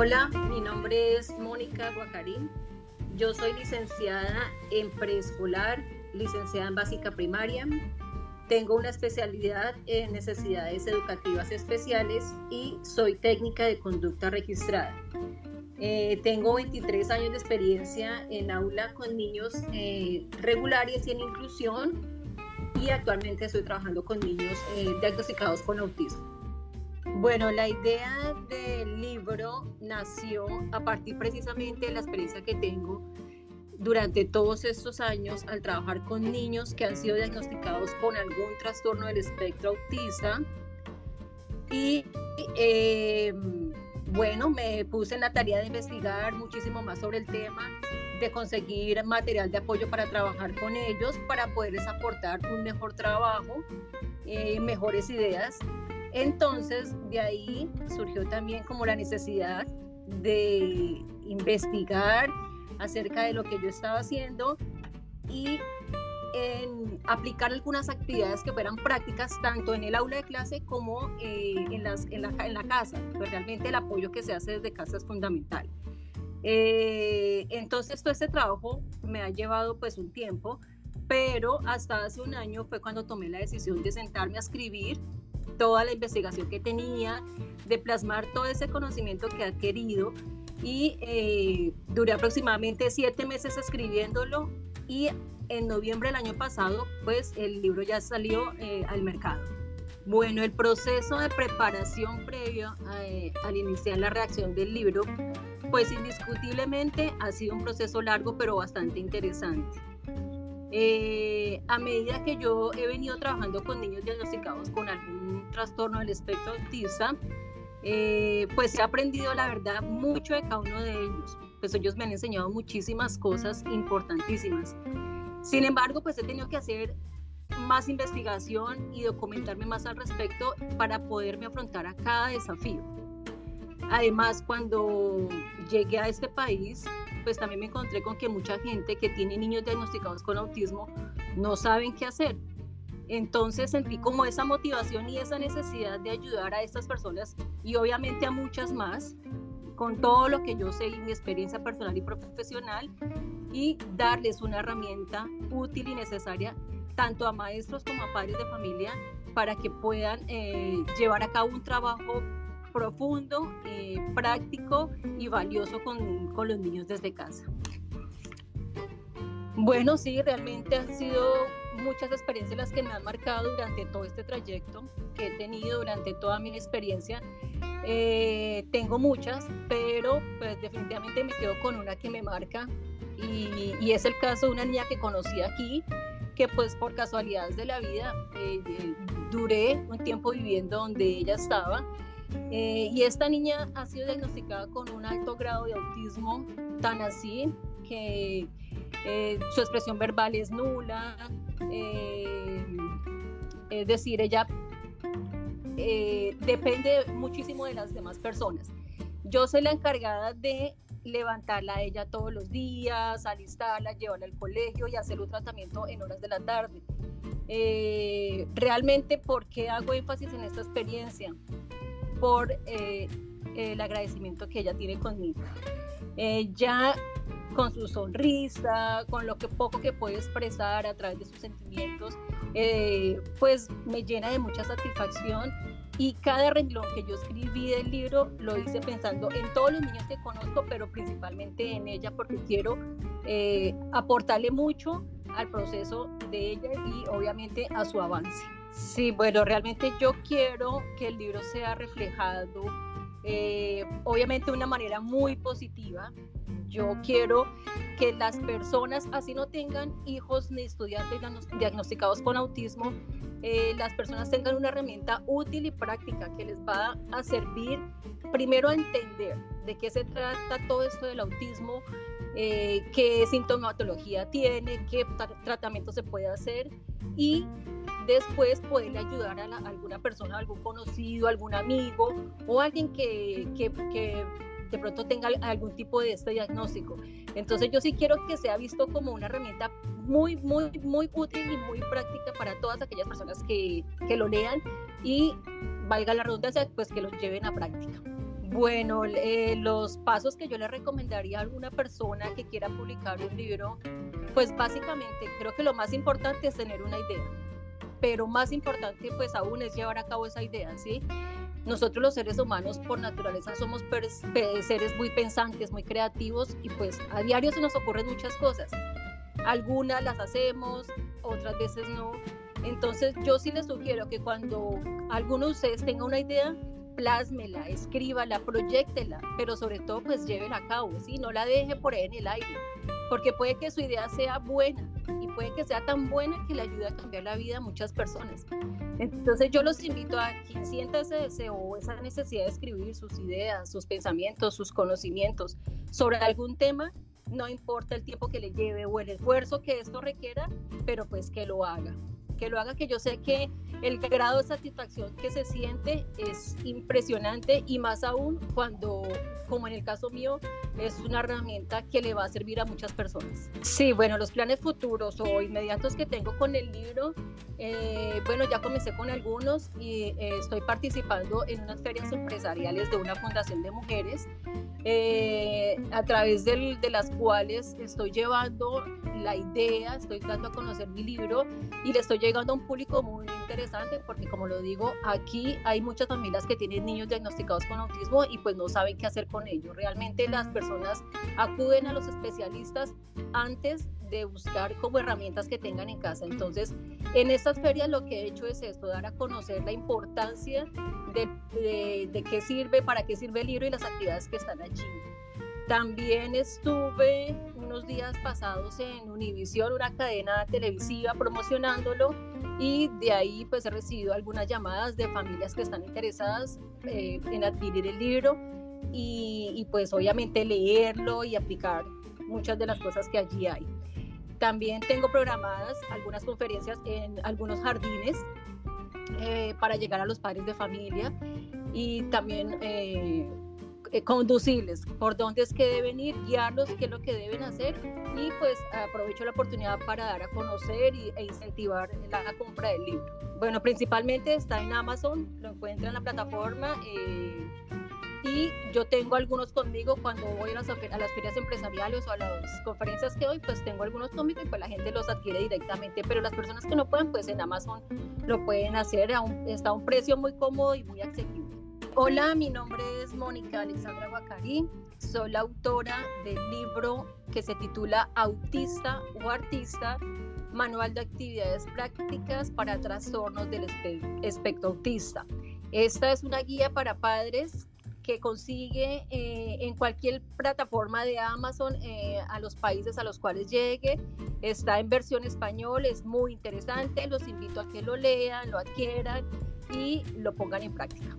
Hola, mi nombre es Mónica Guacarín. Yo soy licenciada en preescolar, licenciada en básica primaria. Tengo una especialidad en necesidades educativas especiales y soy técnica de conducta registrada. Eh, tengo 23 años de experiencia en aula con niños eh, regulares y en inclusión y actualmente estoy trabajando con niños eh, diagnosticados con autismo. Bueno, la idea del libro nació a partir precisamente de la experiencia que tengo durante todos estos años al trabajar con niños que han sido diagnosticados con algún trastorno del espectro autista. Y eh, bueno, me puse en la tarea de investigar muchísimo más sobre el tema, de conseguir material de apoyo para trabajar con ellos, para poderles aportar un mejor trabajo, eh, mejores ideas. Entonces, de ahí surgió también como la necesidad de investigar acerca de lo que yo estaba haciendo y en aplicar algunas actividades que fueran prácticas tanto en el aula de clase como eh, en, las, en, la, casa. Pues realmente el apoyo que se hace desde casa es fundamental. Eh, entonces todo este trabajo me ha llevado pues un tiempo, pero hasta hace un año fue cuando tomé la decisión de sentarme a escribir toda la investigación que tenía, de plasmar todo ese conocimiento que he adquirido y eh, duré aproximadamente siete meses escribiéndolo y en noviembre del año pasado, pues el libro ya salió eh, al mercado. Bueno, el proceso de preparación previo eh, al iniciar la redacción del libro, pues indiscutiblemente ha sido un proceso largo pero bastante interesante. Eh, a medida que yo he venido trabajando con niños diagnosticados con algún trastorno del espectro autista, pues he aprendido la verdad mucho de cada uno de ellos. Pues ellos me han enseñado muchísimas cosas importantísimas. Sin embargo, pues he tenido que hacer más investigación y documentarme más al respecto para poderme afrontar a cada desafío. Además, cuando llegué a este país, pues también me encontré con que mucha gente que tiene niños diagnosticados con autismo no saben qué hacer. Entonces sentí como esa motivación y esa necesidad de ayudar a estas personas y obviamente a muchas más con todo lo que yo sé y mi experiencia personal y profesional y darles una herramienta útil y necesaria tanto a maestros como a padres de familia para que puedan eh, llevar a cabo un trabajo profundo, eh, práctico y valioso con, con los niños desde casa. Bueno, sí, realmente han sido muchas experiencias las que me han marcado durante todo este trayecto que he tenido, durante toda mi experiencia. Eh, tengo muchas, pero pues definitivamente me quedo con una que me marca y, es el caso de una niña que conocí aquí, que pues por casualidades de la vida eh, eh, duré un tiempo viviendo donde ella estaba. Eh, y esta niña ha sido diagnosticada con un alto grado de autismo, tan así que su expresión verbal es nula, es decir, ella depende muchísimo de las demás personas. Yo soy la encargada de levantarla a ella todos los días, alistarla, llevarla al colegio y hacer un tratamiento en horas de la tarde. Eh, realmente, ¿por qué hago énfasis en esta experiencia? Por eh, el agradecimiento que ella tiene conmigo. Ella con su sonrisa, con lo que poco que puede expresar a través de sus sentimientos, eh, pues me llena de mucha satisfacción y cada renglón que yo escribí del libro lo hice pensando en todos los niños que conozco, pero principalmente en ella porque quiero eh, aportarle mucho al proceso de ella y obviamente a su avance. Sí, bueno, realmente yo quiero que el libro sea reflejado, eh, obviamente de una manera muy positiva. Yo quiero que las personas, así no tengan hijos ni estudiantes diagnosticados con autismo, eh, las personas tengan una herramienta útil y práctica que les va a servir primero a entender de qué se trata todo esto del autismo, eh, qué sintomatología tiene, qué tratamiento se puede hacer y después poderle ayudar a, alguna persona, algún conocido, algún amigo o alguien que, que, que de pronto tenga algún tipo de este diagnóstico. Entonces yo sí quiero que sea visto como una herramienta muy, muy, muy útil y muy práctica para todas aquellas personas que, que lo lean y valga la redundancia, pues que lo lleven a práctica. Bueno, eh, los pasos que yo le recomendaría a alguna persona que quiera publicar un libro, pues básicamente creo que lo más importante es tener una idea, pero más importante pues aún es llevar a cabo esa idea, ¿sí? Nosotros los seres humanos por naturaleza somos seres muy pensantes, muy creativos y pues a diario se nos ocurren muchas cosas. Algunas las hacemos, otras veces no. Entonces yo sí les sugiero que cuando alguno de ustedes tenga una idea, plásmela, escríbala, proyectela, pero sobre todo pues llévela a cabo, ¿sí? no la deje por ahí en el aire, porque puede que su idea sea buena y puede que sea tan buena que le ayude a cambiar la vida a muchas personas. Entonces yo los invito a quien sienta ese deseo o esa necesidad de escribir sus ideas, sus pensamientos, sus conocimientos sobre algún tema, no importa el tiempo que le lleve o el esfuerzo que esto requiera, pero pues que lo haga que lo haga, que yo sé que el grado de satisfacción que se siente es impresionante y más aún cuando, como en el caso mío, es una herramienta que le va a servir a muchas personas. Sí, bueno, los planes futuros o inmediatos que tengo con el libro, eh, bueno, ya comencé con algunos y eh, estoy participando en unas ferias empresariales de una fundación de mujeres, eh, a través de las cuales estoy llevando la idea, estoy dando a conocer mi libro y le estoy llegando a un público muy interesante porque como lo digo, aquí hay muchas familias que tienen niños diagnosticados con autismo y pues no saben qué hacer con ellos. Realmente las personas acuden a los especialistas antes de buscar como herramientas que tengan en casa. Entonces, en estas ferias lo que he hecho es esto, dar a conocer la importancia de, de, de qué sirve, para qué sirve el libro y las actividades que están allí. También estuve unos días pasados en Univisión, una cadena televisiva, promocionándolo y de ahí pues he recibido algunas llamadas de familias que están interesadas eh, en adquirir el libro y, y, pues obviamente leerlo y aplicar muchas de las cosas que allí hay. También tengo programadas algunas conferencias en algunos jardines eh, para llegar a los padres de familia y también eh, eh, conducirles por dónde es que deben ir, guiarlos, qué es lo que deben hacer y pues aprovecho la oportunidad para dar a conocer e incentivar la, compra del libro. Bueno, principalmente está en Amazon, lo encuentran en la plataforma y yo tengo algunos conmigo cuando voy a las, a las ferias empresariales o a las conferencias que doy, pues tengo algunos conmigo y pues la gente los adquiere directamente, pero las personas que no pueden, pues en Amazon lo pueden hacer, a un, está a un precio muy cómodo y muy accesible. Hola, mi nombre es Mónica Alexandra Guacarí. Soy la autora del libro que se titula Autista o Artista, Manual de Actividades Prácticas para Trastornos del Espectro Autista. Esta es una guía para padres que consigue eh, en cualquier plataforma de Amazon eh, a los países a los cuales llegue. Está en versión español, es muy interesante. Los invito a que lo lean, lo adquieran y lo pongan en práctica.